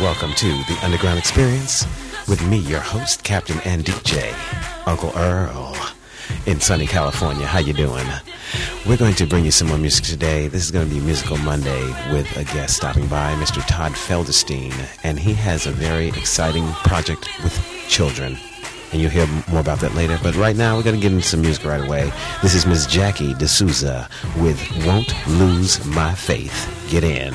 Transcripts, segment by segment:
Welcome to the Underground Experience with me, your host, Captain and DJ, Uncle Earl, in sunny California. How you doing? We're going to bring you some more music today. This is going to be Musical Monday with a guest stopping by, Mr. Todd Felderstein, and he has a very exciting project with children and you'll hear more about that later. But right now, we're going to get into some music right away. This is Miss Jackie D'Souza with Won't Lose My Faith. Get in.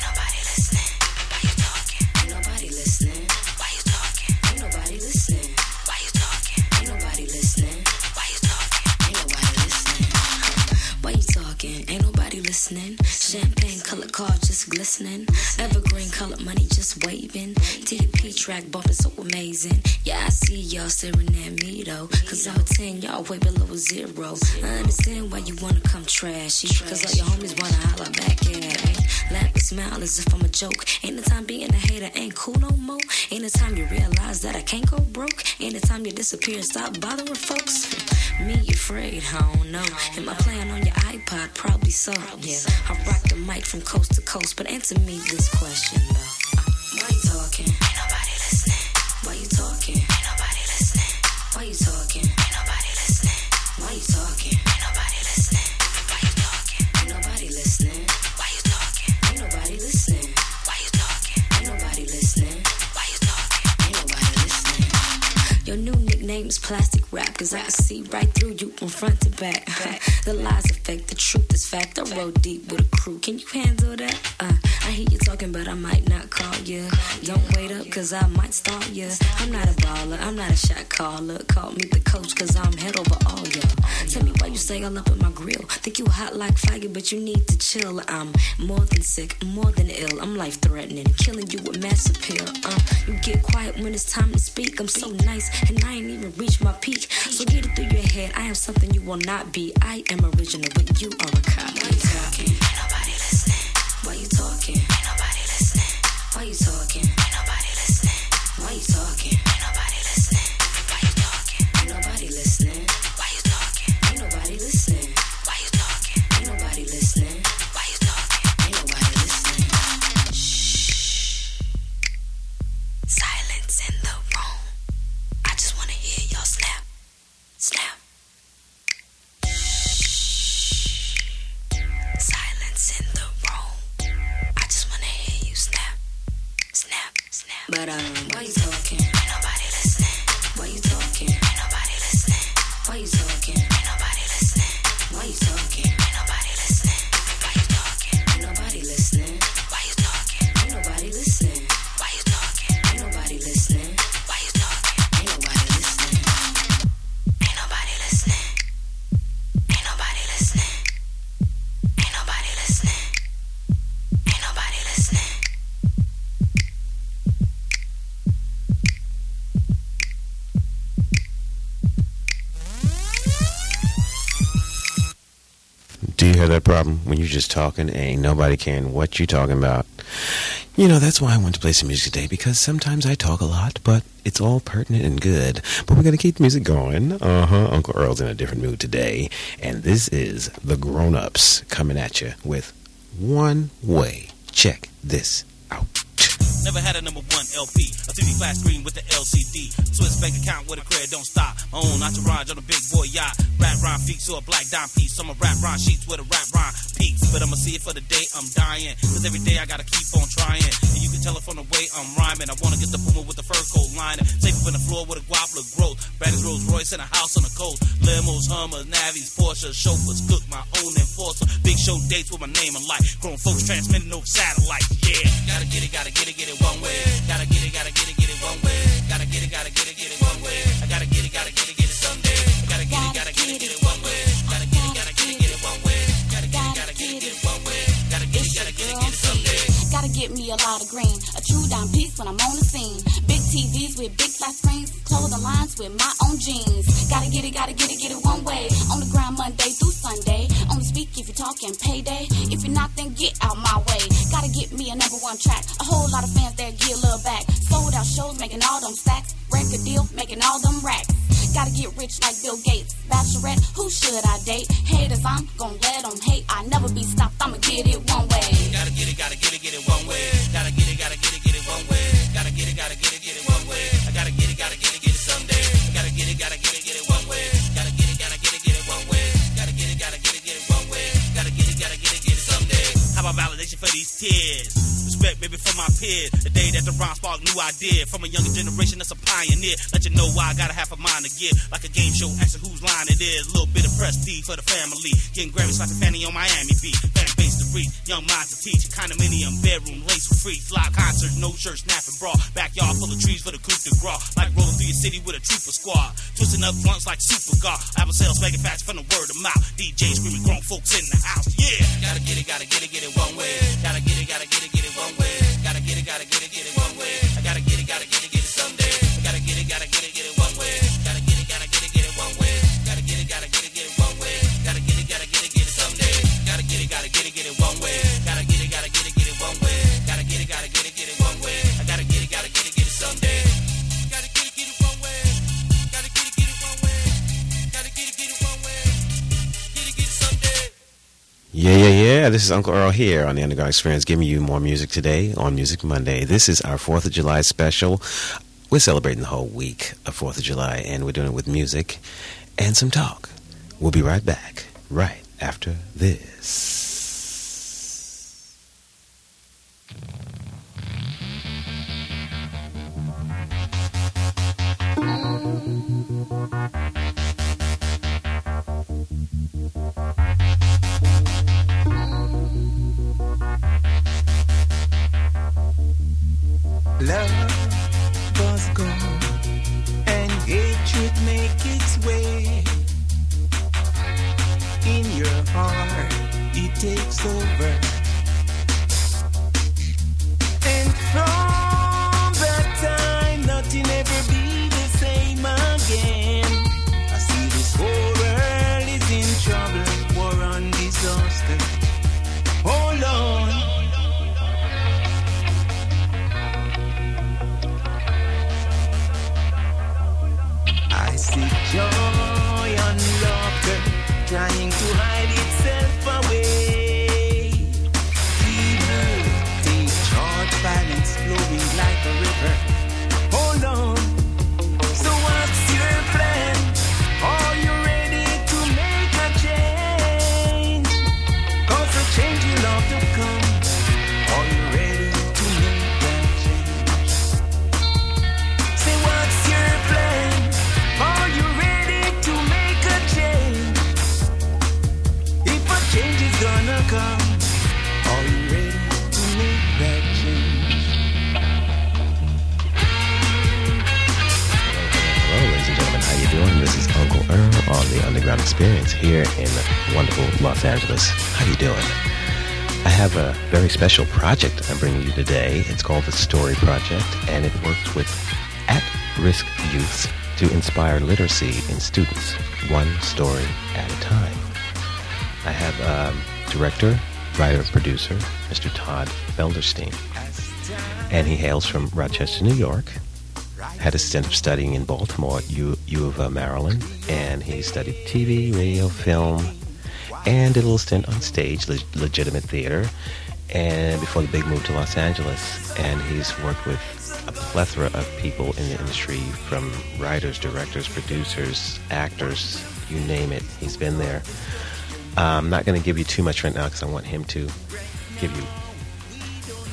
track bumping so amazing. Yeah, I see y'all staring at me though. Cause I'm a 10, y'all way below zero. I understand why you wanna come trashy. Cause all your homies wanna holler back at me. Laugh and smile as if I'm a joke. Ain't the time being a hater ain't cool no more. Ain't the time you realize that I can't go broke. Ain't the time you disappear stop bothering folks. Me afraid, I don't know. Am I playing on your iPod? Probably so. Yeah, I rock the mic from coast to coast. But answer me this question though. Is plastic rap, cause I can see right through you from front to back. the lies affect the truth is fact. I roll deep with a crew. Can you handle that? Uh, I hear you talking, but I might not call you. Don't wait up, cause I might stall you. I'm not a baller, I'm not a shot caller. Call me the coach, cause I'm head over all y'all. Tell me why you stay all up in my grill. Think you hot like fire, but you need to chill. I'm more than sick, more than ill. I'm life threatening, killing you with mass appeal. Uh, you get quiet when it's time to speak. I'm so nice, and I ain't even reached my peak. So get it through your head. I am something you will not be. I am original, but you are a copy. Why you talking? Ain't nobody listening. Why you talking? Ain't nobody listening. Why you talking? Problem when you're just talking and nobody caring what you're talking about? You know, that's why I want to play some music today because sometimes I talk a lot, but it's all pertinent and good. But we're going to keep the music going. Uh huh. Uncle Earl's in a different mood today. And this is The Grown Ups coming at you with One Way. Check this out. Never had a number one LP, a 3D flat screen with the LCD. Swiss bank account with a credit don't stop. My own entourage on a big boy yacht. Rap rhyme feats or a black dime piece. I'ma rap rhyme sheets with a rap rhyme peaks. But I'ma see it for the day I'm dying. Cause every day I gotta keep on trying. And you can tell it from the way I'm rhyming. I wanna get the boomer with the fur coat lining. Safe up in the floor with a guap look growth. Brandon's Rolls Royce and a house on the coast. Limos, Hummers, Navis, Porsche, chauffeurs, cook my own enforcer. Big show dates with my name and life. Grown folks transmitting over satellite. Yeah, gotta get it, gotta get it, get it one way. Gotta get it, gotta get it, get it one way. Gotta get it, gotta get it, get it one way. I gotta get it, gotta get it, get it someday. Gotta get it, gotta get it, get it one way. Gotta get it, gotta get it, get it one way. Gotta get it, gotta get it, get it one way. Gotta get it, gotta get it, get it someday. Gotta get me a lot of green, a true dime piece when I'm on the scene. TVs with big flat screens, clothing lines with my own jeans. Gotta get it, gotta get it, get it one way. On the ground Monday through Sunday. Only speak if you're talking payday. If you're not, then get out my way. Gotta get me a number one track. A whole lot of fans there get a little back. Sold out shows, making all them stacks. Record deal, making all them racks. Gotta get rich like Bill Gates. Bachelorette, who should I date? Haters, I'm gon' let them hate. I never be stopped, I'ma get it one way. Gotta get it, gotta get it, get it one way. Gotta get it, gotta get it, get it one way. Gotta get it, gotta get it, for these tears? Respect maybe for my peers. The day that the rhyme spark new idea. From a younger generation that's a pioneer. Let you know why I got a half a mind to give. Like a game show, asking whose line it is. A little bit of prestige for the family. Getting Grammys like a fanny on Miami. Fan base young minds to teach. Condominium, bedroom, lace for free. Live concerts, no shirt, snapping bra. Backyard full of trees for the coupe de gras. Like rolling through your city with a trooper squad. Twisting up blunts like super gar. Apple sales making fast from the word of mouth. DJ screaming grown folks in the house. Yeah. Gotta get it, gotta get it, get it one way. Gotta get it, gotta get it, get it one way. Gotta get it, gotta get it, Yeah. This is Uncle Earl here on the Underground Experience giving you more music today on Music Monday. This is our 4th of July special. We're celebrating the whole week of 4th of July, and we're doing it with music and some talk. We'll be right back, right after this. Los Angeles. How you doing? I have a very special project I'm bringing you today. It's called the Story Project, and it works with at-risk youths to inspire literacy in students, one story at a time. I have um, director, writer, producer, Mr. Todd Felderstein, and he hails from Rochester, New York had a stint of studying in Baltimore at U, U of uh, Maryland, and he studied TV, radio, film, and did a little stint on stage, le- legitimate theater, and before the big move to Los Angeles. And he's worked with a plethora of people in the industry, from writers, directors, producers, actors, you name it. He's been there. I'm not going to give you too much right now because I want him to give you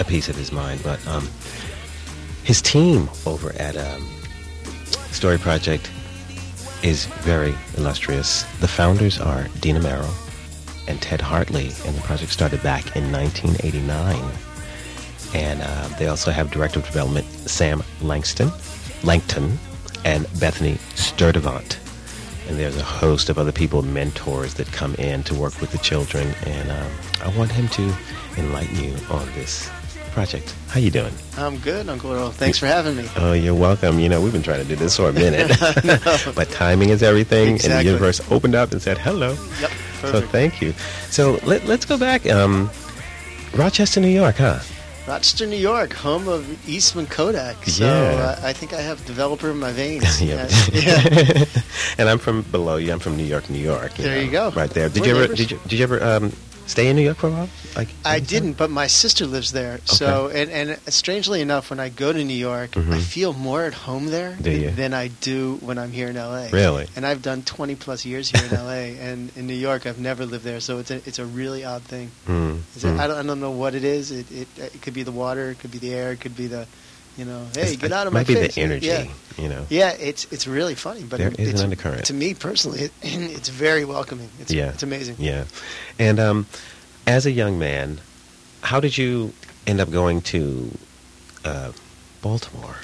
a piece of his mind, but um, his team over at um, Story Project is very illustrious. The founders are Dina Merrill and Ted Hartley, and the project started back in 1989. And uh, they also have Director of Development Sam Langston, Langton, and Bethany Sturdivant. And there's a host of other people, mentors that come in to work with the children. And um, I want him to enlighten you on this project. How you doing? I'm good, Uncle Earl. Thanks for having me. Oh, you're welcome. You know, we've been trying to do this for a minute. but timing is everything, and the universe opened up and said hello. Yep, So thank you. So let, let's go back. Um, Rochester, New York, huh? Rochester, New York, home of Eastman Kodak. So Yeah. uh, I think I have developer in my veins. Yeah. Yeah. and I'm from below you. I'm from New York, New York. There know, you go. Right there. Did We're you ever? neighbors. Did you? Did you ever um, stay in New York for a while? Like I didn't, but my sister lives there. So, and, and strangely enough, when I go to New York, I Mhm. feel more at home there than I do when I'm here in LA. Really? And I've done 20 plus years here in LA, and in New York, I've never lived there. So it's a it's a really odd thing. Mm, It's a, mm. I, don't, I don't know what it is. It, it it could be the water, it could be the air, it could be the, you know, hey, It's- get out of might my be face. the energy, Yeah. you know. Yeah, it's it's really funny, but There it, is it's, an undercurrent. To me personally, it, it's very welcoming. It's, Yeah. it's amazing. Yeah. And um, as a young man, how did you end up going to uh, Baltimore?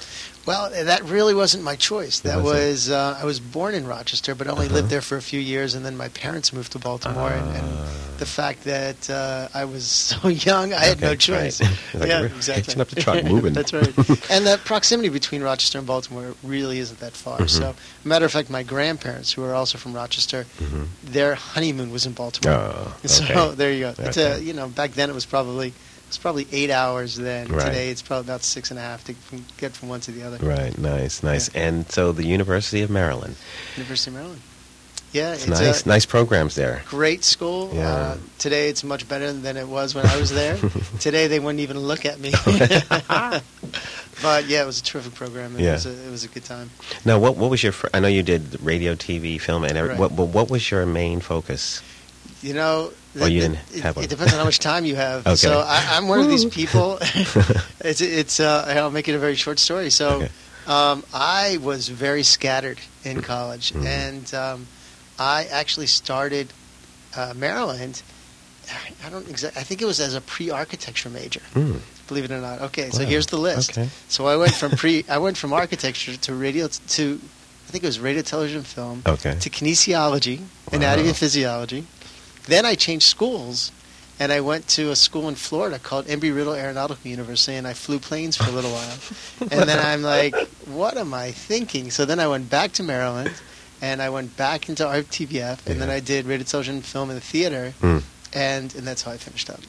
Well, that really wasn't my choice. That was uh, I was born in Rochester, but only Uh-huh. lived there for a few years, and then my parents moved to Baltimore. and, and Ah. the fact that uh, I was so young, I had no choice. right. Like, yeah, exactly. hitching up the truck, moving. That's right. and the proximity between Rochester and Baltimore really isn't that far. Mhm. So, matter of fact, my grandparents, who are also from Rochester, Mhm. their honeymoon was in Baltimore. Oh, So there you go. It's a, you know, back then it was probably it was probably eight hours. Then Right. today it's probably about six and a half to from- get from one to the other. Right, nice, nice. And so the University of Maryland. University of Maryland. Yeah, It's, it's, nice, a nice programs there. great school. Yeah. Uh, today it's much better than it was when I was there. today they wouldn't even look at me. but yeah, it was a terrific program. It Yeah. was a, it was a good time. Now, what what was your? fir- I know you did radio, TV, film, and every, Right. what, what was your main focus? You know, Oh, you didn't it, have one. it depends on how much time you have. Okay. So I, I'm one of these people. it's it's. Uh, I'll make it a very short story. So Okay. um, I was very scattered in college, Mhm. and um, I actually started uh, Maryland. I don't exactly. I think it was as a pre-architecture major. Hmm. Believe it or not. Okay, so here's the list. Okay. So I went from pre. I went from architecture to radio to. I think it was radio, television, film Okay. to kinesiology, anatomy and physiology. Then I changed schools, and I went to a school in Florida called Embry-Riddle Aeronautical University, and I flew planes for a little while. and then I'm like, what am I thinking? So then I went back to Maryland, and I went back into RTVF, and then I did radio, television, film, and the theater, Hmm. and and that's how I finished up.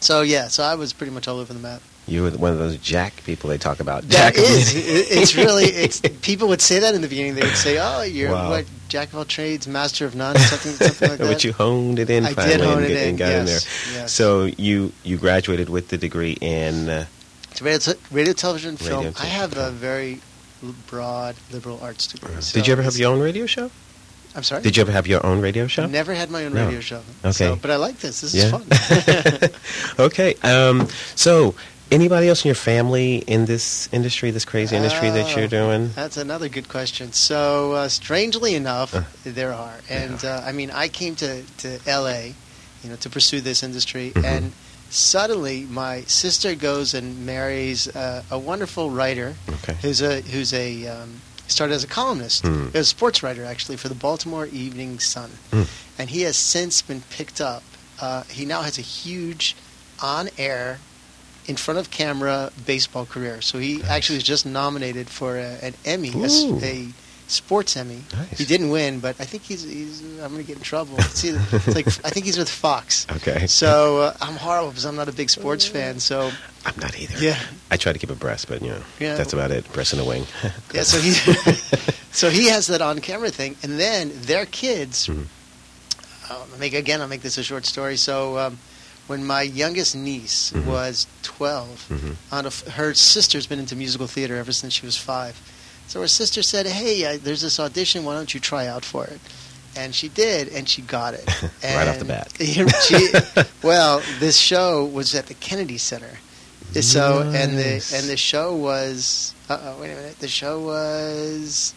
So yeah, so I was pretty much all over the map. You were one of those Jack people they talk about. That Jack of is, it- it's really, it's people would say that in the beginning. They would say, "Oh, you're Wow. what jack of all trades, master of none," something, something like that. but you honed it in I finally did hone and, it get- in. and got yes, in there. yes. So you you graduated with the degree in uh, radio, te- radio, television, Radio, film. I have a very broad liberal arts degree. so Did you ever have your own radio show? I'm sorry. Did you ever have your own radio show? Never had my own No. radio show. Okay. So, but I like this. This Yeah. is fun. okay. Um, so anybody else in your family in this industry, this crazy industry that you're Oh. doing? That's another good question. So, uh, strangely enough, Uh, there are, and uh, I mean, I came to, to L.A., you know, to pursue this industry, Mhm. and suddenly my sister goes and marries uh, a wonderful writer Okay. who's a who's a um, started as a columnist, was a sports writer actually for the Baltimore Evening Sun, Hmm. and he has since been picked up. Uh, he now has a huge on-air, in front of camera baseball career. So he Nice. actually was just nominated for a, an Emmy, a, s- Ooh. a sports Emmy. Nice. He didn't win, but I think he's. he's I'm going to get in trouble. See, it's like I think he's with Fox. Okay. So uh, I'm horrible because I'm not a big sports fan. So I'm not either. yeah, I try to keep abreast, but you know, Yeah. that's about it. Breast in the wing. yeah. So he, so he has that on camera thing, and then their kids. Mhm. Uh, make again. I'll make this a short story. So um, when my youngest niece Mhm. was 12, Mhm. on a her sister's been into musical theater ever since she was five. So her sister said, "Hey, uh, there's this audition. Why don't you try out for it?" And she did, and she got it. Right off the bat. she, well, this show was at the Kennedy Center. So and the and the show was. Uh oh, wait a minute. The show was.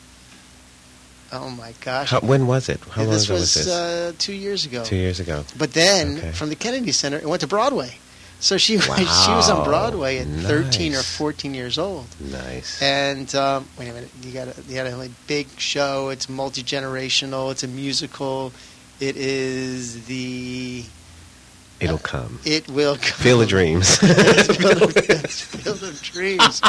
Oh my gosh! How, when was it? How long this ago was, was this? uh, two years ago. Two years ago. But then Okay. from the Kennedy Center, it went to Broadway. So she she was on Broadway at 13 or 14 years old. Nice. And um, wait a minute, you got a, you got a really big show. It's multi generational. It's a musical. It is the. It'll come. It will come. Field of Dreams. Field of, Field of Dreams.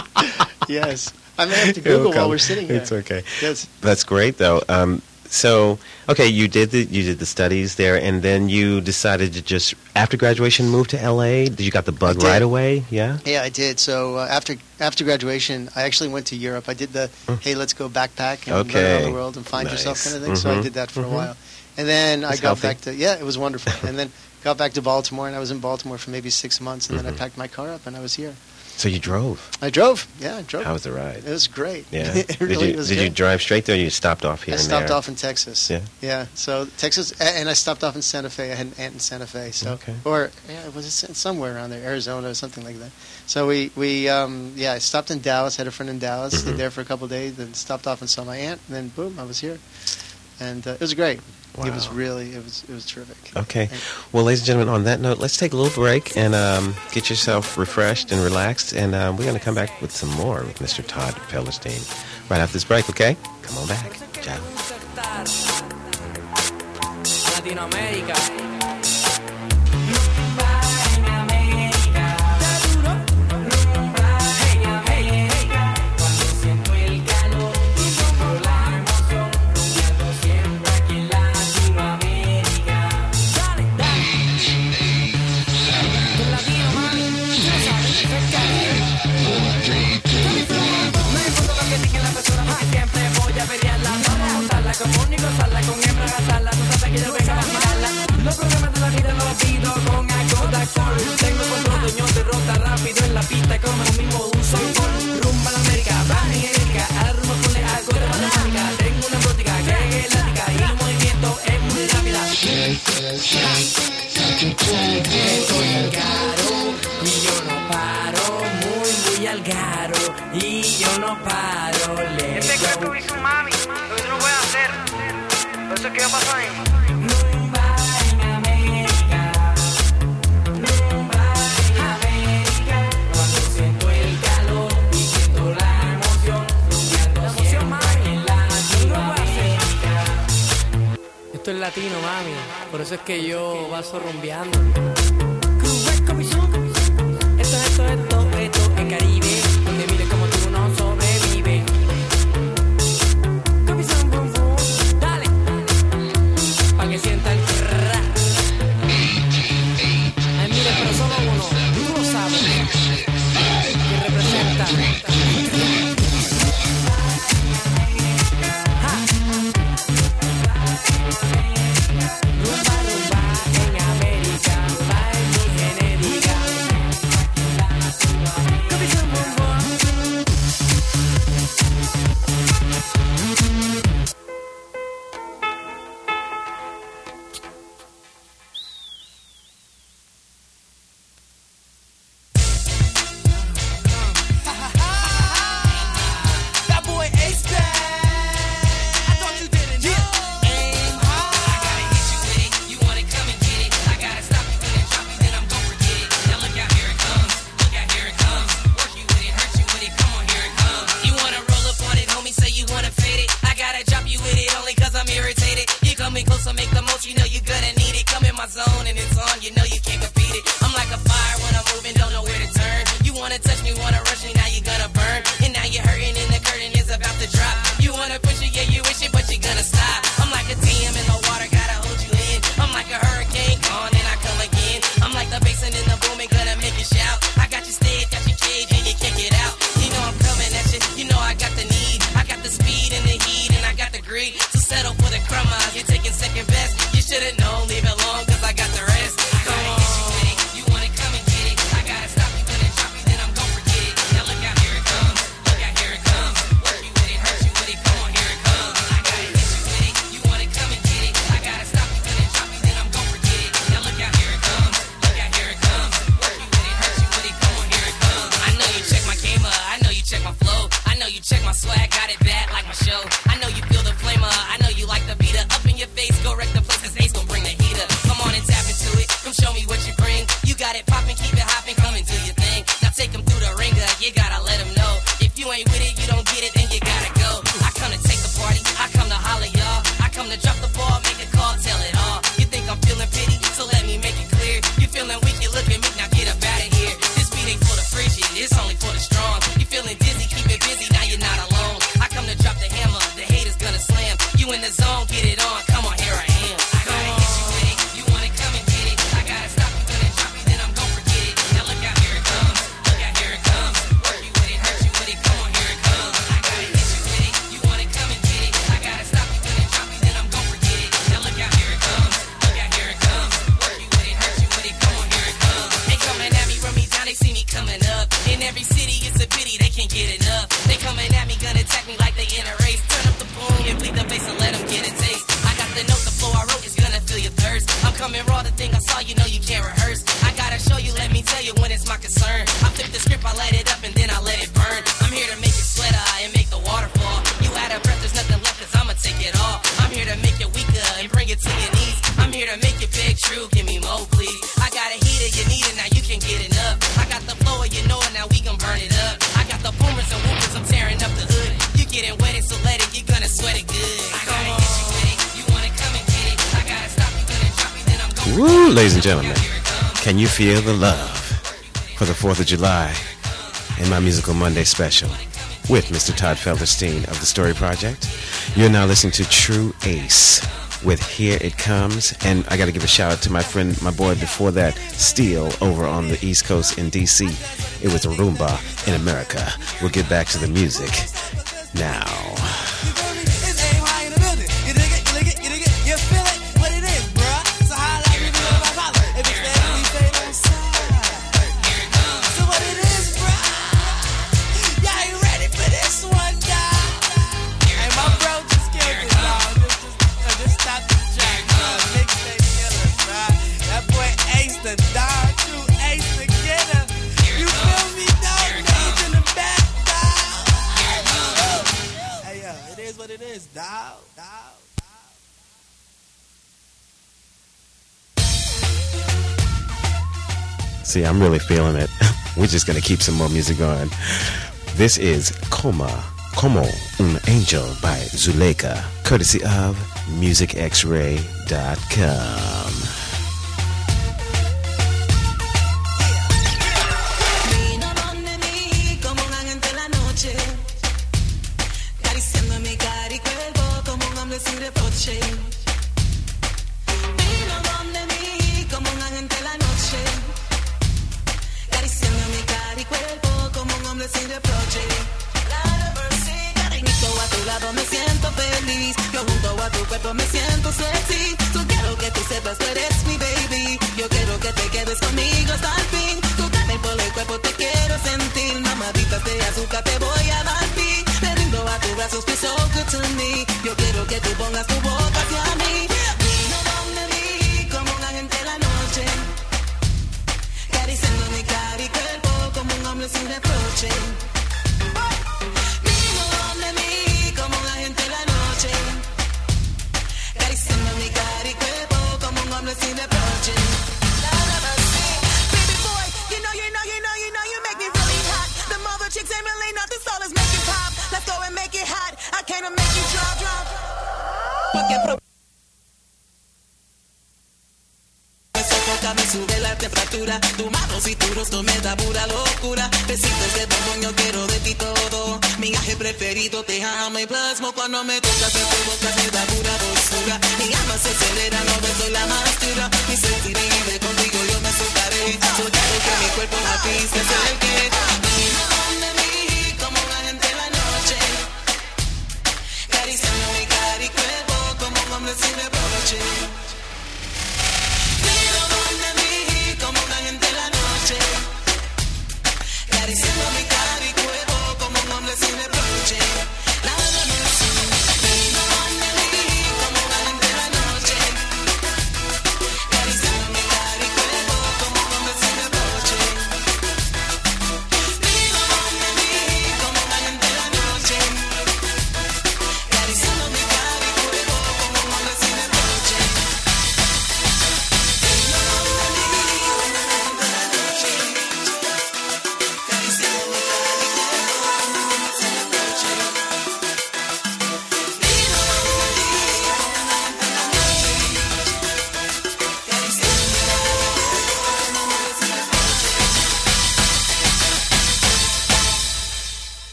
yes, I may have to Google while we're sitting here. It's okay. Yes. That's great, though. Um, so, okay, you did the you did the studies there, and then you decided to just after graduation move to L.A. Did you got the bug right away? Yeah. Yeah, I did. So uh, after after graduation, I actually went to Europe. I did the Mm. hey, let's go backpack and Okay. go around the world and find yourself kind of thing. So I Mhm. did that for Mhm. a while, And then I got healthy. back to yeah, it was wonderful. and then got back to Baltimore, and I was in Baltimore for maybe six months, and then Mhm. I packed my car up and I was here. So you drove. I drove. Yeah, I drove. How was the ride? it was great. Yeah. it really did you, was did good. you drive straight there or you stopped off here I stopped there? off in Texas. Yeah. Yeah. So Texas, and I stopped off in Santa Fe. I had an aunt in Santa Fe. So, Okay. or yeah, was it somewhere around there, Arizona or something like that. So we we um, yeah, I stopped in Dallas. Had a friend in Dallas. Mhm. Stayed there for a couple of days. Then stopped off and saw my aunt. And then boom, I was here, and uh, it was great. It was really it was it was terrific. Okay. And- Well, ladies and gentlemen, on that note, let's take a little break and um, get yourself refreshed and relaxed. And um, we're going to come back with some more with Mr. Todd Pellerstein right after this break, okay? Come on back. Ciao. Y yo no paro, por eso es que yo paso rumbeando. July in my Musical Monday special with Mr. Todd Felderstein of The Story Project. You're now listening to True Ace with Here It Comes. And I got to give a shout out to my friend, my boy before that, Steel over on the East Coast in D.C. It was a Roomba in America. We'll get back to the music now. See, I'm really feeling it. We're just going to keep some more music going. This is Coma, Como un Angel by Zuleika, courtesy of MusicXRay.com.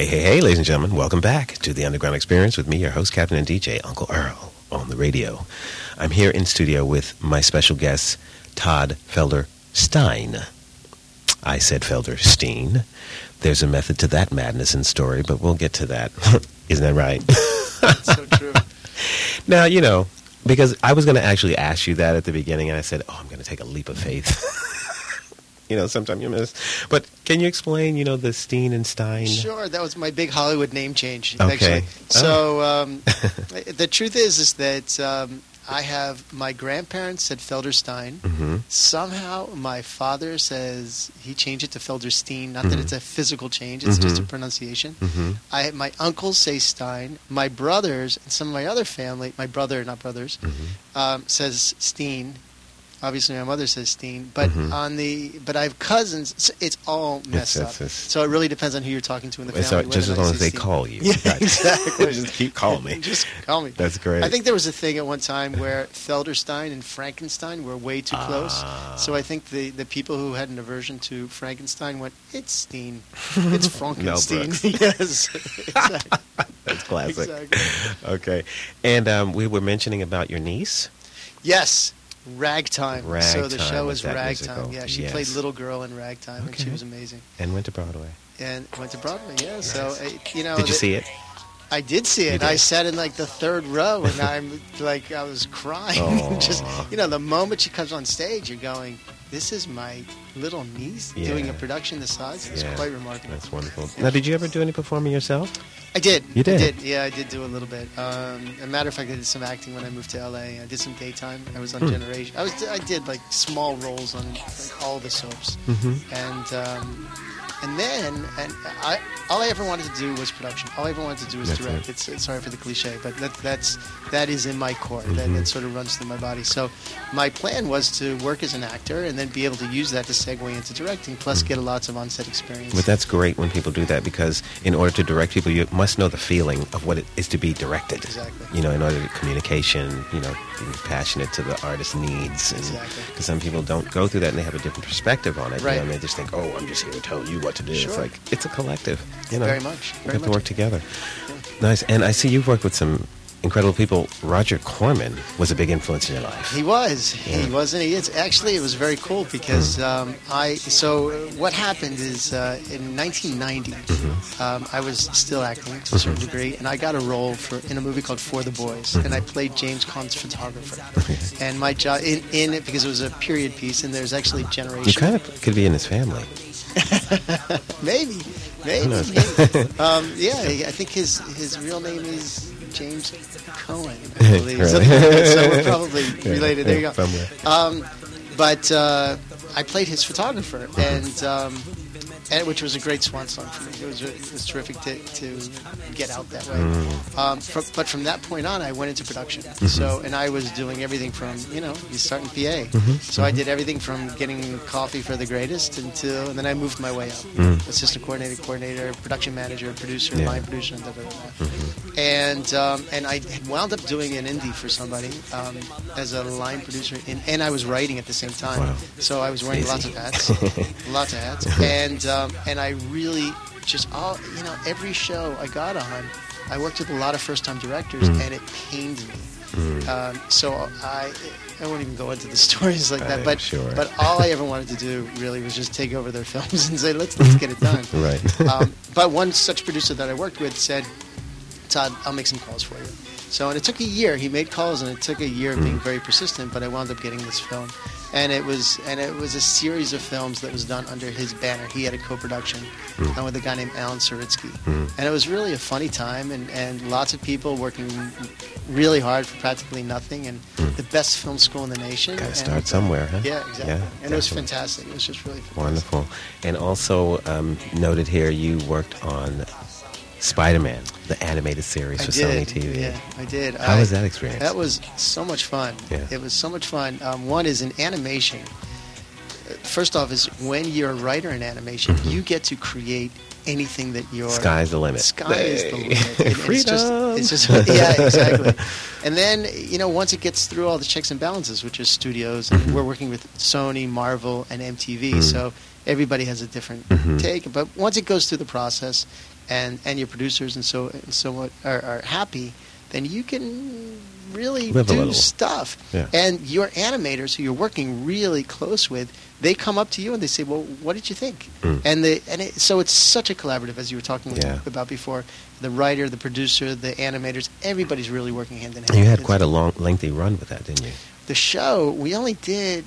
Hey, hey, hey, ladies and gentlemen, welcome back to the Underground Experience with me, your host, Captain and DJ Uncle Earl on the radio. I'm here in studio with my special guest, Todd Felder Stein. I said Felderstein. There's a method to that madness and story, but we'll get to that. Isn't that right? That's so true. now, you know, because I was going to actually ask you that at the beginning, and I said, oh, I'm going to take a leap of faith. you know, sometimes you miss. But can you explain, you know, the Steen and Stein? Sure, that was my big Hollywood name change. Okay. Actually. So um, the truth is, is that um, I have my grandparents said Felderstein. hmm Somehow, my father says he changed it to Felderstein. Not Mhm. that it's a physical change; it's just a Mhm. pronunciation. hmm I my uncles say Stein. My brothers and some of my other family, my brother, not brothers, hmm um, says Steen. Obviously, my mother says Steen. But Mhm. on the but I have cousins. It's, it's all messed It's- up. it's- it's- so it really depends on who you're talking to in the family. So just as long as they call you. Yeah, Right. exactly. just keep calling me. Just call me. That's great. I think there was a thing at one time where Felderstein and Frankenstein were way too close. Ah. So I think the, the people who had an aversion to Frankenstein went, "It's Steen, it's Frankenstein." Yes, exactly. That's classic. exactly. Okay. And um, we were mentioning about your niece. Yes, Ragtime. So the show was was Ragtime. musical. Yeah, she Yes. played little girl in Ragtime, and she was amazing. And went to Broadway. And went to Broadway. Yeah, so uh, you know. Did you the- see it? I did see it. I sat in like the third row, and I'm like, I was crying. Just you know, the moment she comes on stage, you're going, "This is my little niece doing a production this size." It's Yeah. quite remarkable. That's wonderful. Now, did you ever do any performing yourself? I did. You did? I did. Yeah, I did do a little bit. Um, a matter of fact, I did some acting when I moved to LA. I did some daytime. I was on Hmm. Generation. I was. I did like small roles on like all the soaps, Mm-hmm. and um, and then and I all I ever wanted to do was production. All I ever wanted to do was That's direct. it. It's, it's sorry for the cliche, but that that's that is in my core. That, Mhm. that sort of runs through my body. So my plan was to work as an actor and then be able to use that to segue into directing, plus get lots of on-set experience. But that's great when people do that because in order to direct people, you must know the feeling of what it is to be directed. Exactly. You know, in order to communication, you know, being passionate to the artist's needs. Exactly. Because some people don't go through that and they have a different perspective on it. You Right. know, and they just think, oh, I'm just here to tell you what to do. It's like, it's a collective. You know, Very much, We have to work together. Nice. And I see you've worked with some incredible people. Roger Corman was a big influence in your life. He was. Yeah. He was, and he is. Actually, it was very cool because Hmm. um, I. So what happened is uh, in 1990, Mm-hmm. um, I was still acting to a certain degree, and I got a role for in a movie called For the Boys, and Mm-hmm. I played James Caan's photographer. And my job in, in it because it was a period piece, and there's actually generation. You kind of could be in his family. maybe, maybe. maybe. um, yeah, I think his his real name is James Cohen. I believe. Really? Something like that. so we're probably Yeah, related. There you go. Um, but uh, I played his photographer, and um, and which was a great swan song for me. It was it was terrific to, to get out that way. Mm. Um, but from that point on, I went into production. Mm-hmm. So and I was doing everything from you know you start in PA. Mm-hmm. So I did everything from getting coffee for the greatest until and then I moved my way up. Mm. Assistant coordinator, coordinator, production manager, producer, Yeah. line producer, and da, da, da, da. And um, and I wound up doing an indie for somebody um, as a line producer, in, and I was writing at the same time. Wow. So I was wearing Easy. lots of hats, lots of hats, and um, and I really just all you know every show I got on, I worked with a lot of first time directors, Mm. and it pained me. Um, so I I won't even go into the stories like that, I'm but sure. but all I ever wanted to do really was just take over their films and say let's let's get it done. Right. um, but one such producer that I worked with said, Todd, I'll make some calls for you. So, and it took a year. He made calls, and it took a year of being Mm. very persistent. But I wound up getting this film, and it was and it was a series of films that was done under his banner. He had a co-production Mm. with a guy named Alan Saritsky, and it was really a funny time, and, and lots of people working really hard for practically nothing, and the best film school in the nation. Got to and- Mm. start somewhere, huh? Yeah, exactly. Yeah, and it was fantastic. It was just really fantastic. Wonderful. And also um, noted here, you worked on Spider-Man, the animated series I for did. Sony TV. Yeah, I did. How I- was that experience? That was so much fun. Yeah. It was so much fun. Um, one is in animation. First off, is when you're a writer in animation, you get to create anything that you're. Mm-hmm. Sky's the limit. Sky is the Hey. limit. And It's just, Freedom. it's just, yeah, exactly. And then you know, once it gets through all the checks and balances, which is studios, and Mhm. we're working with Sony, Marvel, and MTV, Mhm. so everybody has a different Mhm. take. But once it goes through the process, and and your producers and so and so what are, are happy, then you can really Live do stuff. Yeah. And your animators, who you're working really close with, they come up to you and they say, "Well, what did you think?" Mm. And the and it, so it's such a collaborative, as you were talking Yeah. about before. The writer, the producer, the animators, everybody's really working hand in hand. You had It's- quite a long, lengthy run with that, didn't you? the show. We only did.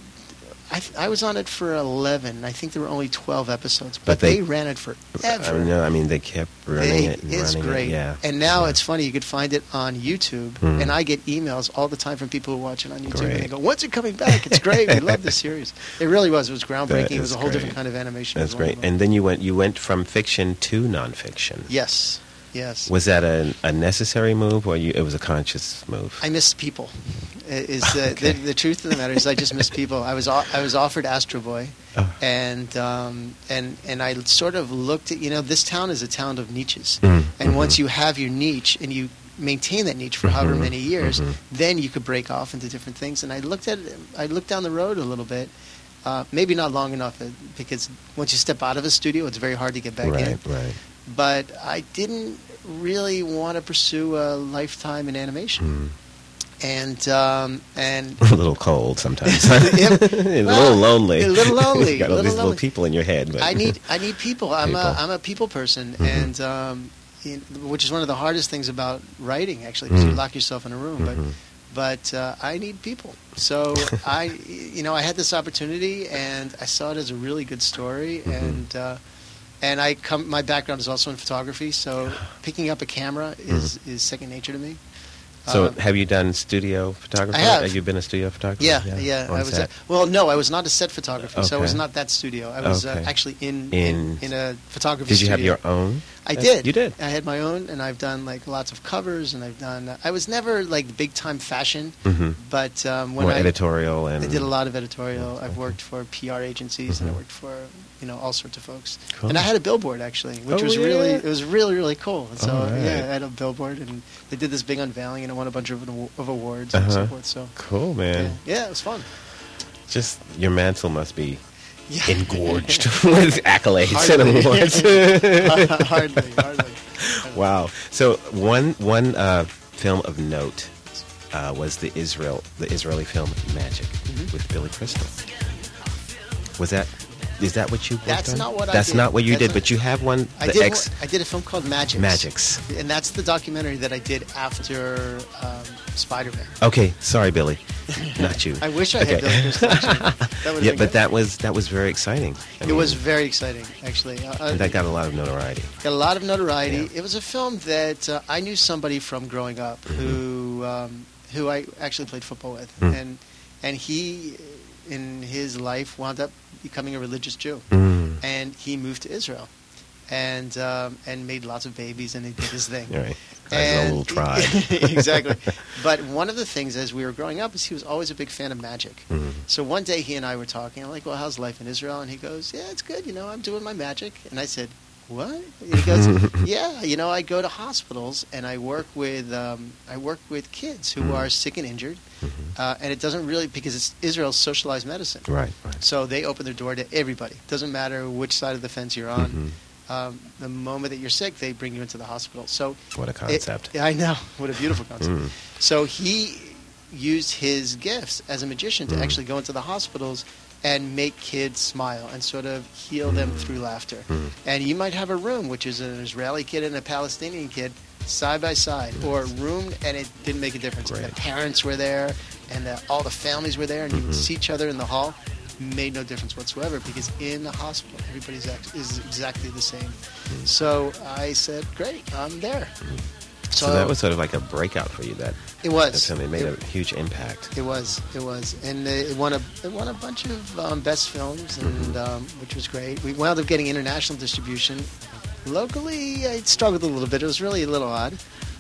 I, th- I was on it for 11. I think there were only 12 episodes, but, But they, they- ran it forever. I no, I mean, they kept running They- it and it's running great. it. Yeah. And now Yeah. it's funny. You could find it on YouTube, Mhm. and I get emails all the time from people who watch it on YouTube, Great. and they go, "When's it coming back? It's great. we love this series." It really was. It was groundbreaking. It was a whole great. different kind of animation. That's great. And then you went you went from fiction to nonfiction. yes, yes. Was that a, a necessary move, or you, it was a conscious move? I miss people. Is the, Okay. the the truth of the matter is I just miss people. I was I was offered Astro Boy, Oh. and um, and and I sort of looked at you know this town is a town of niches, Mm, and mhm. once you have your niche and you maintain that niche for however Mhm, many years, mhm. then you could break off into different things. And I looked at it, I looked down the road a little bit. Uh, maybe not long enough uh, because once you step out of a studio, it's very hard to get back in right, right. But I didn't really want to pursue a lifetime in animation. Mm. And um, and a little cold sometimes. It's a little lonely. a little lonely, you got all little these little people in your head. But I need I need people. I'm People. a I'm a people person, Mhm. and um, in, which is one of the hardest things about writing actually, because you Mm. lock yourself in a room. Mhm. But but uh, I need people. So I you know I had this opportunity, and I saw it as a really good story, Mhm. and. Uh, and I come. My background is also in photography, so picking up a camera is, is second nature to me. Mm-hmm. So, Um, have you done studio photography? I have. Have you been a studio photographer? Yeah, yeah. On I was. well, no, I was not a set photographer, so I was not that studio. I was uh, actually in, In- in a photography. Did you have studio. your own? I did. You did. I had my own, and I've done like lots of covers, and I've done. I was never like big time fashion, hmm but um, when More I editorial and I did a lot of editorial. I've worked for PR agencies, and I Mhm. worked for you know all sorts of folks. Cool. And I had a billboard actually, which Oh, was really it was really really cool. And so All right. yeah, I had a billboard, and they did this big unveiling, and I won a bunch of, of awards and so Uh-huh. forth. So Cool, yeah, man. yeah, it was fun. Just your mantle must be Yeah. engorged with accolades Hardly. and awards. hardly, hardly. wow. So one one uh, film of note uh, was the Israel the Israeli film Magic Mhm. with Billy Crystal. Was that is that what you That's on? not what I did. That's not what you That's did, not- but you have one. I the did. one- I did a film called Magic. Magics. and that's the documentary that I did after um, Spider-Man. Okay, sorry, Billy, not you. I wish I Okay. had. That yeah, but good. that was that was very exciting. I it mean, was very exciting, actually. Uh, that got a lot of notoriety. got a lot of notoriety. Yeah. It was a film that uh, I knew somebody from growing up Mm-hmm. who um, who I actually played football with, Mm. and and he in his life wound up becoming a religious Jew, Mm. and he moved to Israel, and um, and made lots of babies, and he did his thing. Right, As a little tribe. exactly. But one of the things as we were growing up is he was always a big fan of magic. Mhm. So one day he and I were talking. I'm like, "Well, how's life in Israel?" And he goes, "Yeah, it's good. You know, I'm doing my magic." And I said, "What?" He goes, "Yeah, you know, I go to hospitals and I work with um, I work with kids who Mhm. are sick and injured, Mhm. uh, and it doesn't really because it's Israel's socialized medicine. Right, right. So they open their door to everybody. Doesn't matter which side of the fence you're on. Mhm. Um, the moment that you're sick, they bring you into the hospital. So What a concept. yeah, I know. What a beautiful concept. Mm. So he used his gifts as a magician to Mm. actually go into the hospitals and make kids smile and sort of heal them Mm. through laughter. Mm. And you might have a room, which is an Israeli kid and a Palestinian kid, side by side, or a room, and it didn't make a difference. And the parents were there, and the, all the families were there, and you would see each other in the hall. Made no difference whatsoever because in the hospital, everybody's act- is exactly the same. Mm. So I said, "Great, I'm there." So, that was sort of like a breakout for you. That it was. that film. It made It- a huge impact. It was, it was, and it won a it won a bunch of um, best films, and Mm-hmm. um, which was great. We wound up getting international distribution. Locally, I struggled a little bit. It was really a little odd,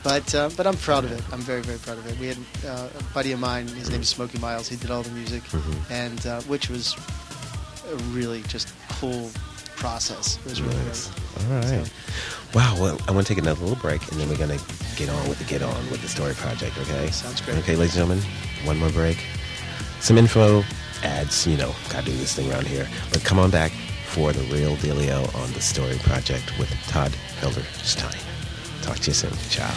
but uh, but I'm proud of it. I'm very very proud of it. We had uh, a buddy of mine. His name is Smokey Miles. He did all the music, Mhm. and uh, which was a really just cool process. It was really Nice. All right. So- Wow. Well, I want to take another little break, and then we're gonna get on with the get on with the story project. Okay. Sounds great. Okay, ladies and gentlemen, one more break. Some info, ads. You know, gotta do this thing around here. But come on back for the real dealio on the story project with Todd Felderstein. Talk to you soon. Ciao.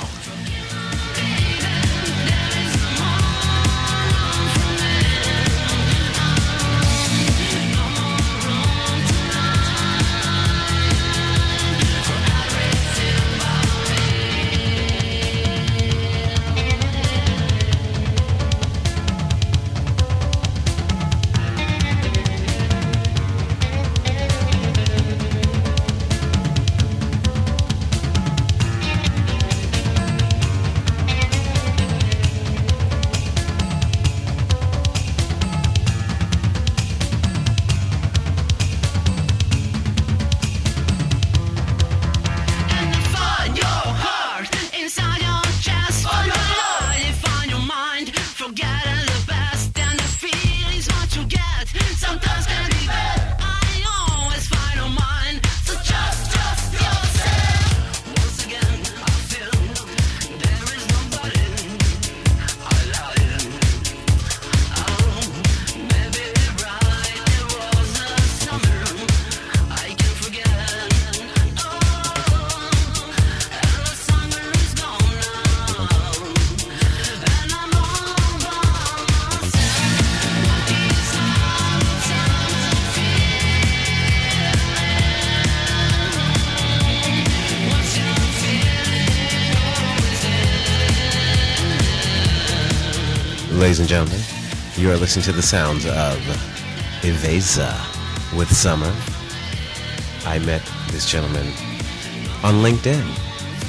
You are listening to the sounds of Eveza with Summer. I met this gentleman on LinkedIn.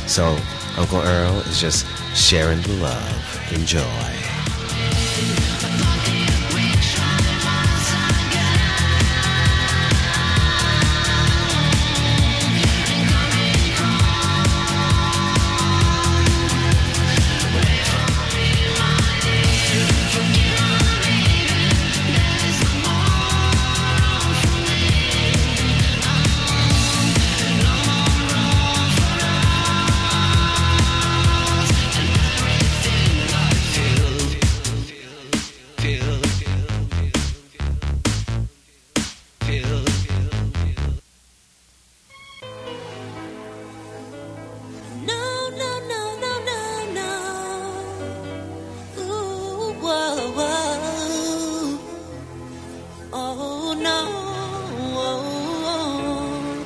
So Uncle Earl is just sharing the love. Enjoy.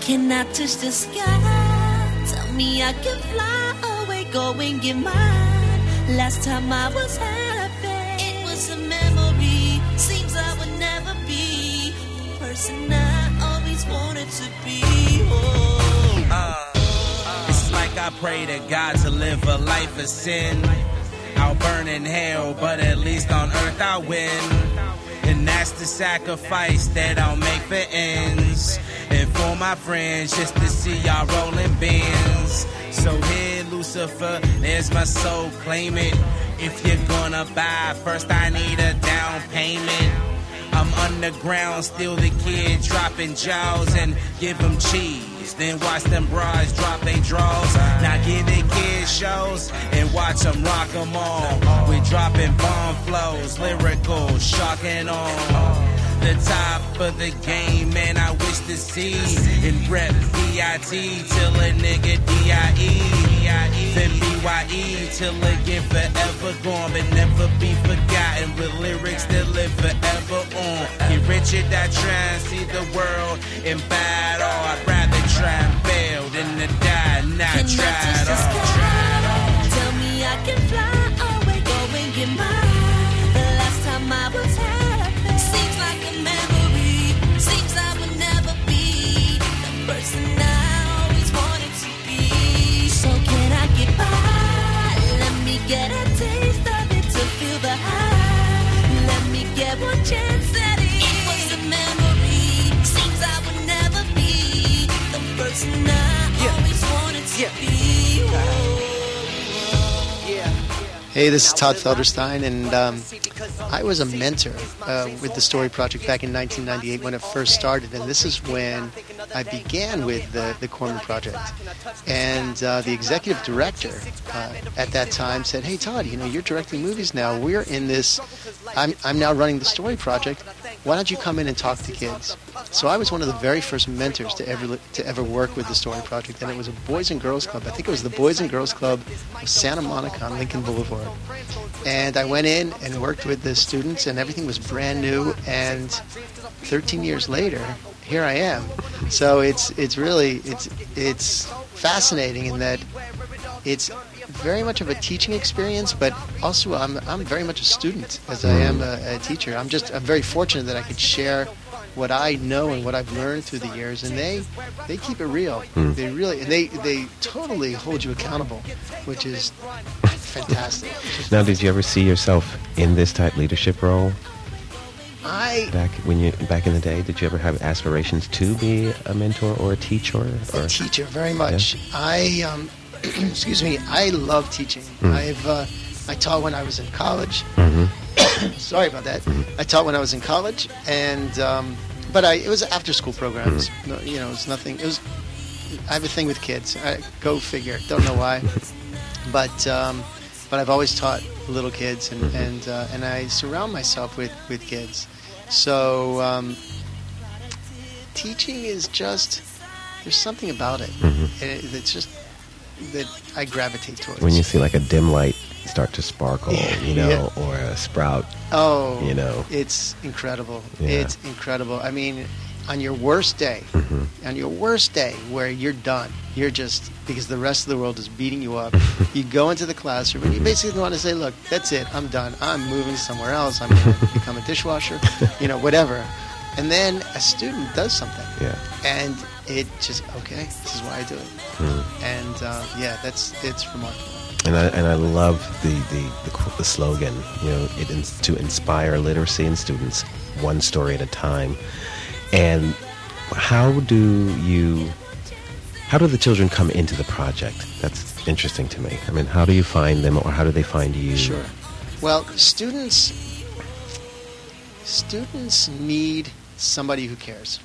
Can I touch the sky? Tell me I can fly away, go and get mine. Last time I was happy, it was a memory. Seems I would never be the person I always wanted to be. Oh. Uh, it's like I pray to God to live a life of sin. I'll burn in hell, but at least on earth I win. And that's the sacrifice that I'll make for ends. For my friends, just to see y'all rolling bins. So here, Lucifer, there's my soul, claim it. If you're gonna buy, first I need a down payment. I'm underground, still the kid dropping jaws and give them cheese. Then watch them bras drop they draws. Now give the kids shows and watch them rock them all. We dropping bomb flows, lyrical, shocking on. The top of the game, man, I wish to see. And rep B.I.T. till a nigga D.I.E. Then B.Y.E. till again forever gone, but never be forgotten. With lyrics that live forever on. Get Richard, I try and see the world in battle. I'd rather try and fail than to die, not try at all. Person I always wanted to be. Oh. Hey, this is Todd Felderstein, and um, I was a mentor uh, with the Story Project back in 1998 when it first started, and this is when I began with the, the Corman Project. And uh, the executive director uh, at that time said, "Hey, Todd, you know you're directing movies now. We're in this. I'm I'm now running the Story Project. Why don't you come in and talk to kids?" So I was one of the very first mentors to ever to ever work with the Story Project, and it was a Boys and Girls Club. I think it was the Boys and Girls Club of Santa Monica on Lincoln Boulevard. And I went in and worked with the students, and everything was brand new. And 13 years later, here I am. So it's it's really it's it's fascinating in that it's very much of a teaching experience, but also I'm I'm very much a student as I am a, a teacher. I'm just I'm very fortunate that I could share what I know and what I've learned through the years, and they they keep it real. They really and they they totally hold you accountable, which is fantastic. Now, did you ever see yourself in this type leadership role I back when you back in the day? Did you ever have aspirations to be a mentor or a teacher? Or a teacher very much. I um, excuse me. I love teaching. Mm. I've uh, I taught when I was in college. Mhm. Sorry about that. I taught when I was in college, and um, but I it was after school programs. No, you know, it's nothing. It was. I have a thing with kids. I, go figure. Don't know why, but um, but I've always taught little kids, and and uh, and I surround myself with with kids. So um, teaching is just there's something about it. It- It's just that I gravitate towards. when you see like a dim light start to sparkle, Yeah, you know, or a sprout, oh, you know. it's incredible. Yeah. It's incredible. I mean, on your worst day, mm-hmm. on your worst day where you're done, you're just because the rest of the world is beating you up. you go into the classroom and you mm-hmm. basically want to say, "Look, that's it. I'm done. I'm moving somewhere else. I'm going to become a dishwasher, you know, whatever." And then a student does something, Yeah. And it just okay. This is why I do it. Hmm. And uh, yeah, that's it's remarkable. And I, and I love the, the, the, the slogan, you know, it is to inspire literacy in students, one story at a time. And how do you, how do the children come into the project? That's interesting to me. I mean, how do you find them or how do they find you? Sure. Well, students students need somebody who cares.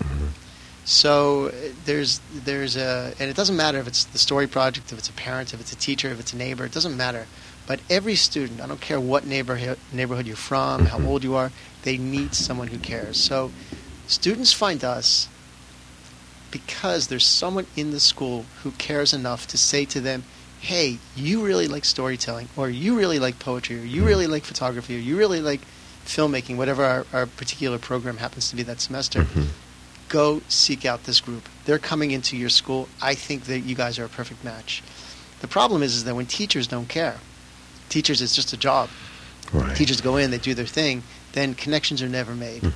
So there's there's a and it doesn't matter if it's the story project, if it's a parent, if it's a teacher, if it's a neighbor, it doesn't matter. But every student, I don't care what neighborhood neighborhood you're from, how old you are, they need someone who cares. So students find us because there's someone in the school who cares enough to say to them, hey, you really like storytelling, or you really like poetry, or you really like photography, or you really like filmmaking, whatever our, our particular program happens to be that semester, Mhm. Go seek out this group. They're coming into your school. I think that you guys are a perfect match. The problem is, is that when teachers don't care, teachers it's just a job. Right. Teachers go in, they do their thing, then connections are never made. Mhm.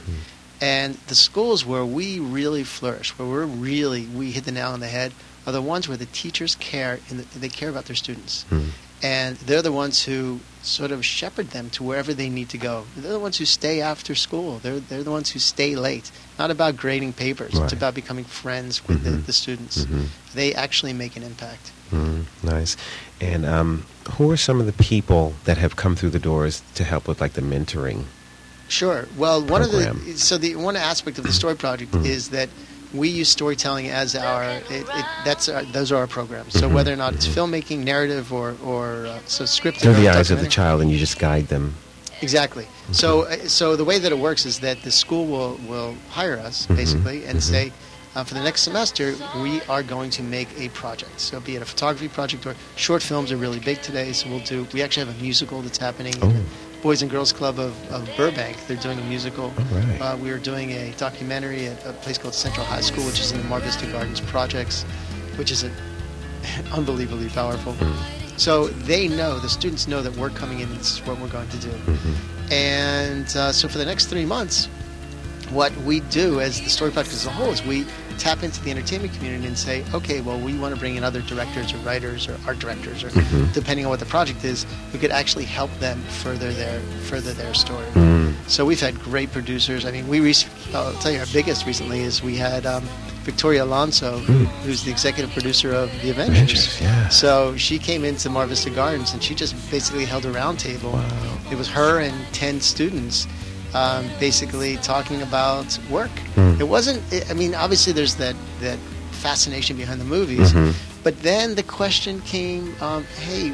And the schools where we really flourish, where we're really we hit the nail on the head, are the ones where the teachers care and they care about their students, Mhm. And they're the ones who sort of shepherd them to wherever they need to go. They're the ones who stay after school. They're they're the ones who stay late. Not about grading papers. Right. It's about becoming friends with the, Mhm. the students. Mhm. They actually make an impact. Mm, nice. And um, who are some of the people that have come through the doors to help with like the mentoring? Sure. Well, one of the so the one aspect of the story project Mhm. is that we use storytelling as our it, it, that's our, those are our programs. So Mhm. whether or not it's filmmaking, narrative, or or uh, so scripted. Through or the eyes of the child, and you just guide them. Exactly. So uh, so the way that it works is that the school will will hire us Mhm. basically and Mhm. say. Uh, for the next semester, we are going to make a project. So, be it a photography project or short films are really big today. So, we'll do. We actually have a musical that's happening. in Oh. Boys and Girls Club of, of Burbank. They're doing a musical. Right. Uh, we are doing a documentary at a place called Central High School, which is in the Mar Vista Gardens projects, which is a, unbelievably powerful. So they know, the students know that we're coming in and this is what we're going to do. Mhm. And uh, so for the next three months, what we do as the story project as a whole is we tap into the entertainment community and say, okay, well, we want to bring in other directors or writers or art directors, or Mhm. depending on what the project is, who could actually help them further their further their story. Mm. So we've had great producers. I mean, we rec- I'll tell you our biggest recently is we had um, Victoria Alonso, who, who's the executive producer of The Avengers. Avengers, yeah. So she came into Mar Vista Gardens and she just basically held a round table. Wow. It was her and ten students. Um, basically talking about work. Hmm. It wasn't. I mean, obviously, there's that that fascination behind the movies, Mhm. but then the question came, um, "Hey,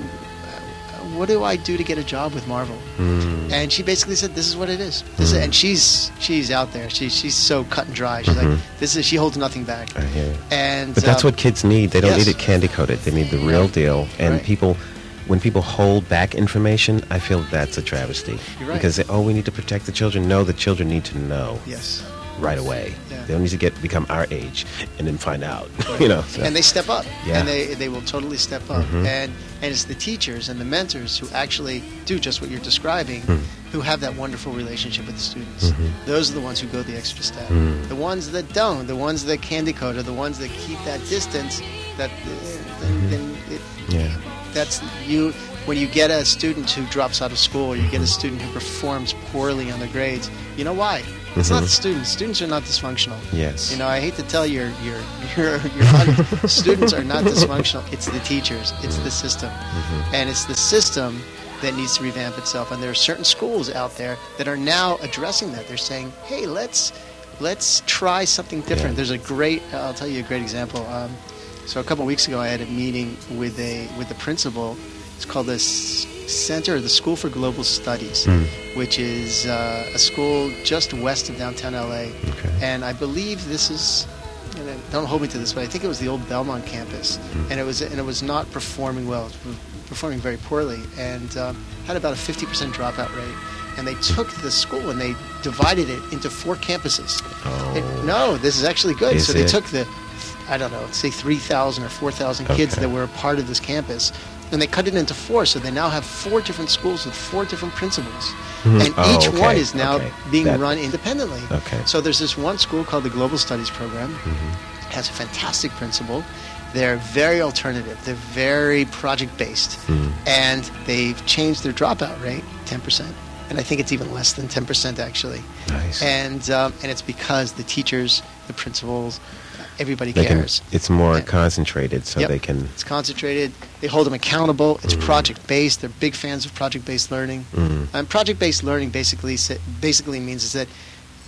what do I do to get a job with Marvel?" Mm. And she basically said, "This is what it is." This is, Mhm. and she's she's out there. She's she's so cut and dry. She's Mhm. like, "This is." She holds nothing back. I hear. you. And But that's um, what kids need. They don't yes. need it candy coated. They need the real deal. And Right. people, when people hold back information, I feel that's a travesty. You're right. Because they, oh, we need to protect the children. No, the children need to know Yes. right away. Yeah. They don't need to get become our age and then find out. you know. so- and they step up Yeah. and they, they will totally step up Mhm. and and it's the teachers and the mentors who actually do just what you're describing Mhm. who have that wonderful relationship with the students Mhm. those are the ones who go the extra step Mhm. the ones that don't the ones that candy coat are the ones that keep that distance that uh, then, then it, yeah. That's you when you get a student who drops out of school or you get a student who performs poorly on the grades you know why it's not Mhm. the students students are not dysfunctional Yes. you know, I hate to tell your your your, your audience, students are not dysfunctional. It's the teachers. It's the system, Mhm. and it's the system that needs to revamp itself. And there are certain schools out there that are now addressing that. They're saying, "Hey, let's let's try something different." Yeah. There's a great. I'll tell you a great example. Um, so a couple weeks ago, I had a meeting with a with the principal. It's called the Center, the School for Global Studies, Hmm. which is uh, a school just west of downtown LA. Okay. And I believe this is, and don't hold me to this, but I think it was the old Belmont campus, Mm. and it was and it was not performing well, it was performing very poorly, and um, had about a 50% dropout rate. and they took the school and they divided it into four campuses. Oh. It- no, this is actually good. Is so they it? took the, I don't know, say 3,000 or 4,000 kids Okay. that were a part of this campus, and they cut it into four. So they now have four different schools with four different principals, Mhm. and Oh, each okay, one is now okay. being That- run independently. Okay. So there's this one school called the Global Studies Program. Mm-hmm. Has a fantastic principal. They're very alternative. They're very project based, Mm. and they've changed their dropout rate 10%. And I think it's even less than 10% actually. Nice. And um, and it's because the teachers, the principals, everybody They can, cares. it's more Yeah. concentrated, so Yep. they can. It's concentrated. They hold them accountable. It's Mhm. project based. They're big fans of project based learning. Mhm. And project based learning basically basically means is that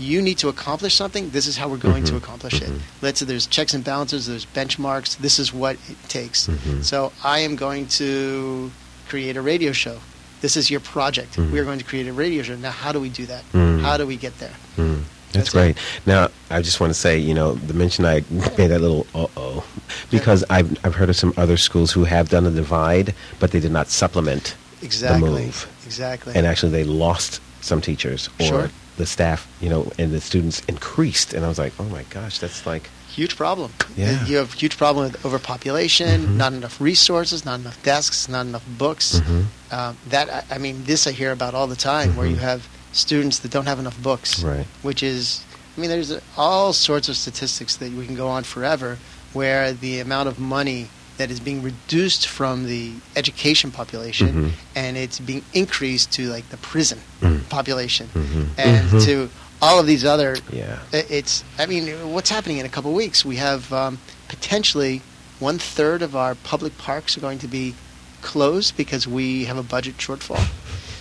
you need to accomplish something. This is how we're going to Mhm. accomplish it. Mhm. Let's say there's checks and balances. There's benchmarks. This is what it takes. Mhm. So I am going to create a radio show. This is your project. Mhm. We are going to create a radio show. Now, how do we do that? Mhm. How do we get there? Mm, That's that's it. great. Now, I just want to say, you know, the mention I made that little uh oh, because I've, I've heard of some other schools who have done a divide, but they did not supplement Exactly. the move. Exactly. And actually, they lost some teachers or Sure. the staff, you know, and the students increased. And I was like, oh my gosh, that's like, huge problem. Yeah. You have huge problem with overpopulation, Mhm. not enough resources, not enough desks, not enough books. Mhm. Um, that I, mean, this I hear about all the time, where you Mhm. have students that don't have enough books, Right. which is, I mean, there's all sorts of statistics that we can go on forever, where the amount of money that is being reduced from the education population Mhm. and it's being increased to like the prison Mhm. population Mhm. and Mhm. to all of these other yeah. It's. I mean, what's happening in a couple of weeks? We have um, potentially one third of our public parks are going to be closed because we have a budget shortfall.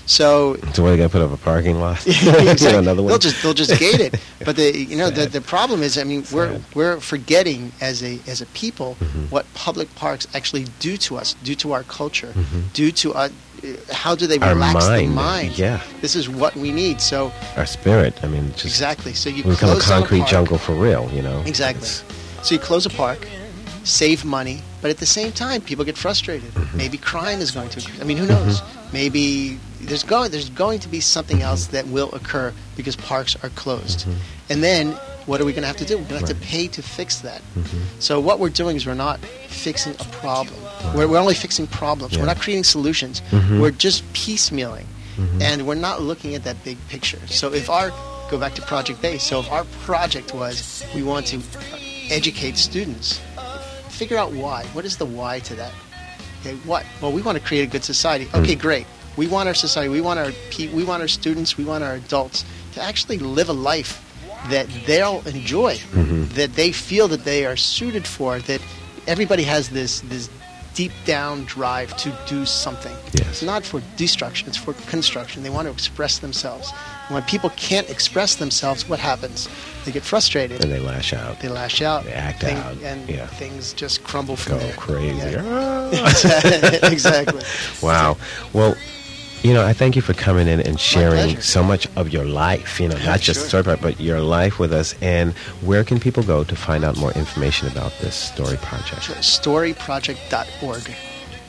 So. So, what, they got to put up a parking lot? exactly. Another one? They'll just they'll just gate it. But the you know the, the problem is I mean we're we're forgetting as a as a people Mhm. what public parks actually do to us, do to our culture, Mhm. do to our, how do they Our relax the mind, mind? yeah. This is what we need. So Our spirit. I mean, just exactly. So you become a concrete park. jungle for real, you know? Exactly. It's- So you close a park, save money, but at the same time, people get frustrated. Mm-hmm. Maybe crime is going to. I mean, who knows? Maybe there's going there's going to be something else Mm-hmm. that will occur because parks are closed, and then what are we going to have to do? We're going to have to pay to fix that. Mhm. So what we're doing is we're not fixing a problem. We're, we're only fixing problems. Yeah. We're not creating solutions. Mhm. We're just piecemealing, Mhm. and we're not looking at that big picture. So if our go back to project base. So if our project was we want to educate students, figure out why. What is the why to that? Okay, what? Well, we want to create a good society. Okay, Mm. great. We want our society. We want our pe- we want our students. We want our adults to actually live a life that they'll enjoy, Mhm. that they feel that they are suited for. That everybody has this this deep down drive to do something. Yes. It's not for destruction. It's for construction. They want to express themselves. And when people can't express themselves, what happens? They get frustrated. And they lash out. They lash out. They act thing- out, and yeah. things just crumble from Go there. crazy. Yeah. Ah. exactly. Wow. Well, you know, I thank you for coming in and sharing so much of your life, you know, not just Sure. story part, but your life with us. And where can people go to find out more information about this story project? Sure. Storyproject.org.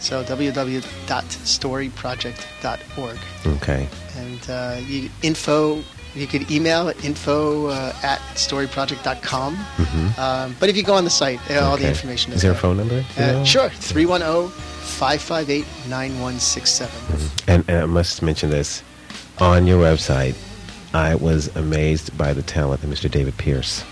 So www.storyproject.org. Okay. And uh, you, info, you could email at info uh, at storyproject.com. Mhm. Um, but if you go on the site, uh, all the information Is is there a phone number? Uh, sure. 310 558 9167. And, and I must mention this on your website. I was amazed by the talent of Mr. David Pierce.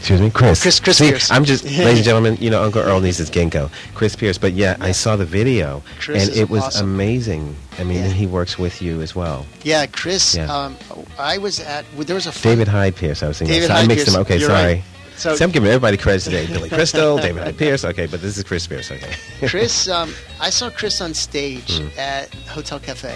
Excuse me, Chris. Chris- Chris See, Pierce. I'm just, ladies and gentlemen, you know, Uncle Earl needs his ginkgo. Chris Pierce. But yeah, I saw the video, Chris and it was awesome. amazing. I mean, Yeah. he works with you as well. Yeah, Chris. Yeah. Um, I was at. There was a David Hyde Pierce. I was thinking. David so I mixed Pierce. them. Okay, You're sorry. right. So- See, I'm giving everybody credit today. Billy Crystal, David Hyde Pierce. Okay, but this is Chris Pierce. Okay. Chris, um, I saw Chris on stage Mm. at Hotel Cafe,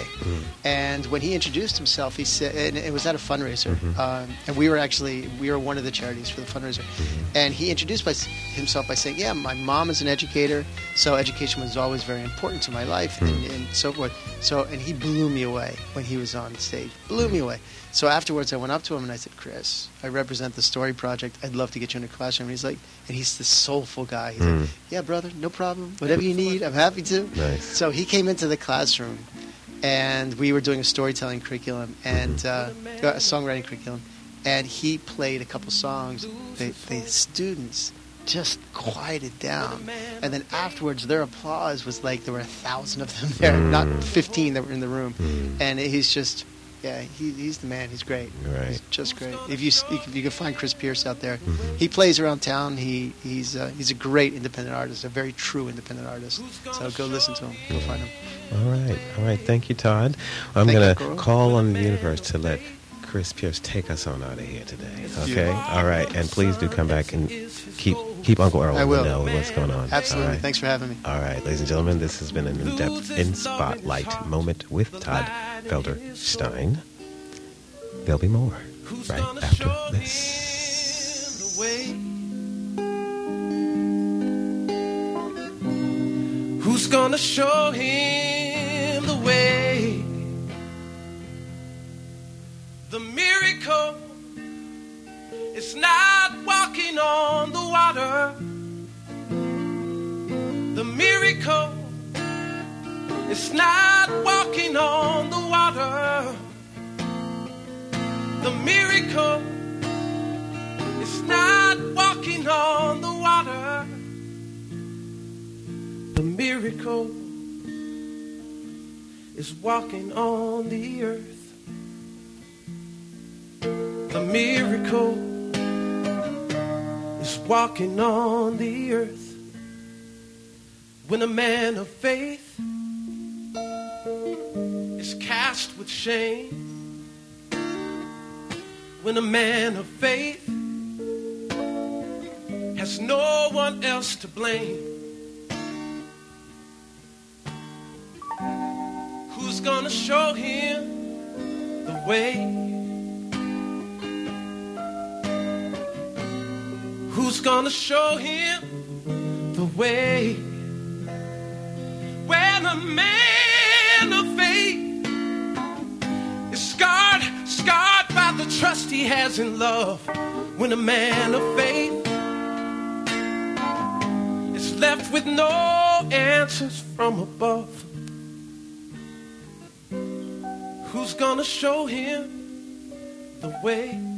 and when he introduced himself, he said, and it was at a fundraiser, Mm-hmm. um, and we were actually we were one of the charities for the fundraiser, Mm-hmm. and he introduced by, himself by saying, "Yeah, my mom is an educator, so education was always very important to my life, and, Mm. and so forth." So, and he blew me away when he was on stage, blew Mm. me away. So afterwards, I went up to him and I said, "Chris, I represent the Story Project. I'd love to get you in a classroom." And he's like, and he's this soulful guy. He's Mm. like, "Yeah, brother, no problem. Whatever you need, I'm happy to." Nice. So he came into the classroom and we were doing a storytelling curriculum and mm-hmm. uh, a songwriting curriculum, and he played a couple songs. The, the students just quieted down, and then afterwards, their applause was like there were a thousand of them there, not mm. fifteen that were in the room, mm. and he's just. Yeah, he, he's the man. He's great. Right. He's just great. If you if you can find Chris Pierce out there, he plays around town. He he's uh, he's a great independent artist, a very true independent artist. So go listen to him. Go find him. All right, all right. Thank you, Todd. I'm Thank gonna Guru. call on the universe to let Chris Pierce take us on out of here today. Okay. All right, and please do come back and keep keep Uncle Earl I will. know what's going on. Absolutely. Right. Thanks for having me. All right, ladies and gentlemen, this has been an in-depth in spotlight moment with Todd Felderstein. There'll be more right after this. Who's going to show him the way? Who's gonna show him the way? The miracle is not walking on the water. The miracle is not walking on the water. The miracle is not walking on the water. The miracle is walking on the earth. Miracle is walking on the earth. When a man of faith is cast with shame. When a man of faith has no one else to blame. Who's gonna show him the way? Who's gonna show him the way? When a man of faith is scarred, scarred by the trust he has in love. When a man of faith is left with no answers from above. Who's gonna show him the way?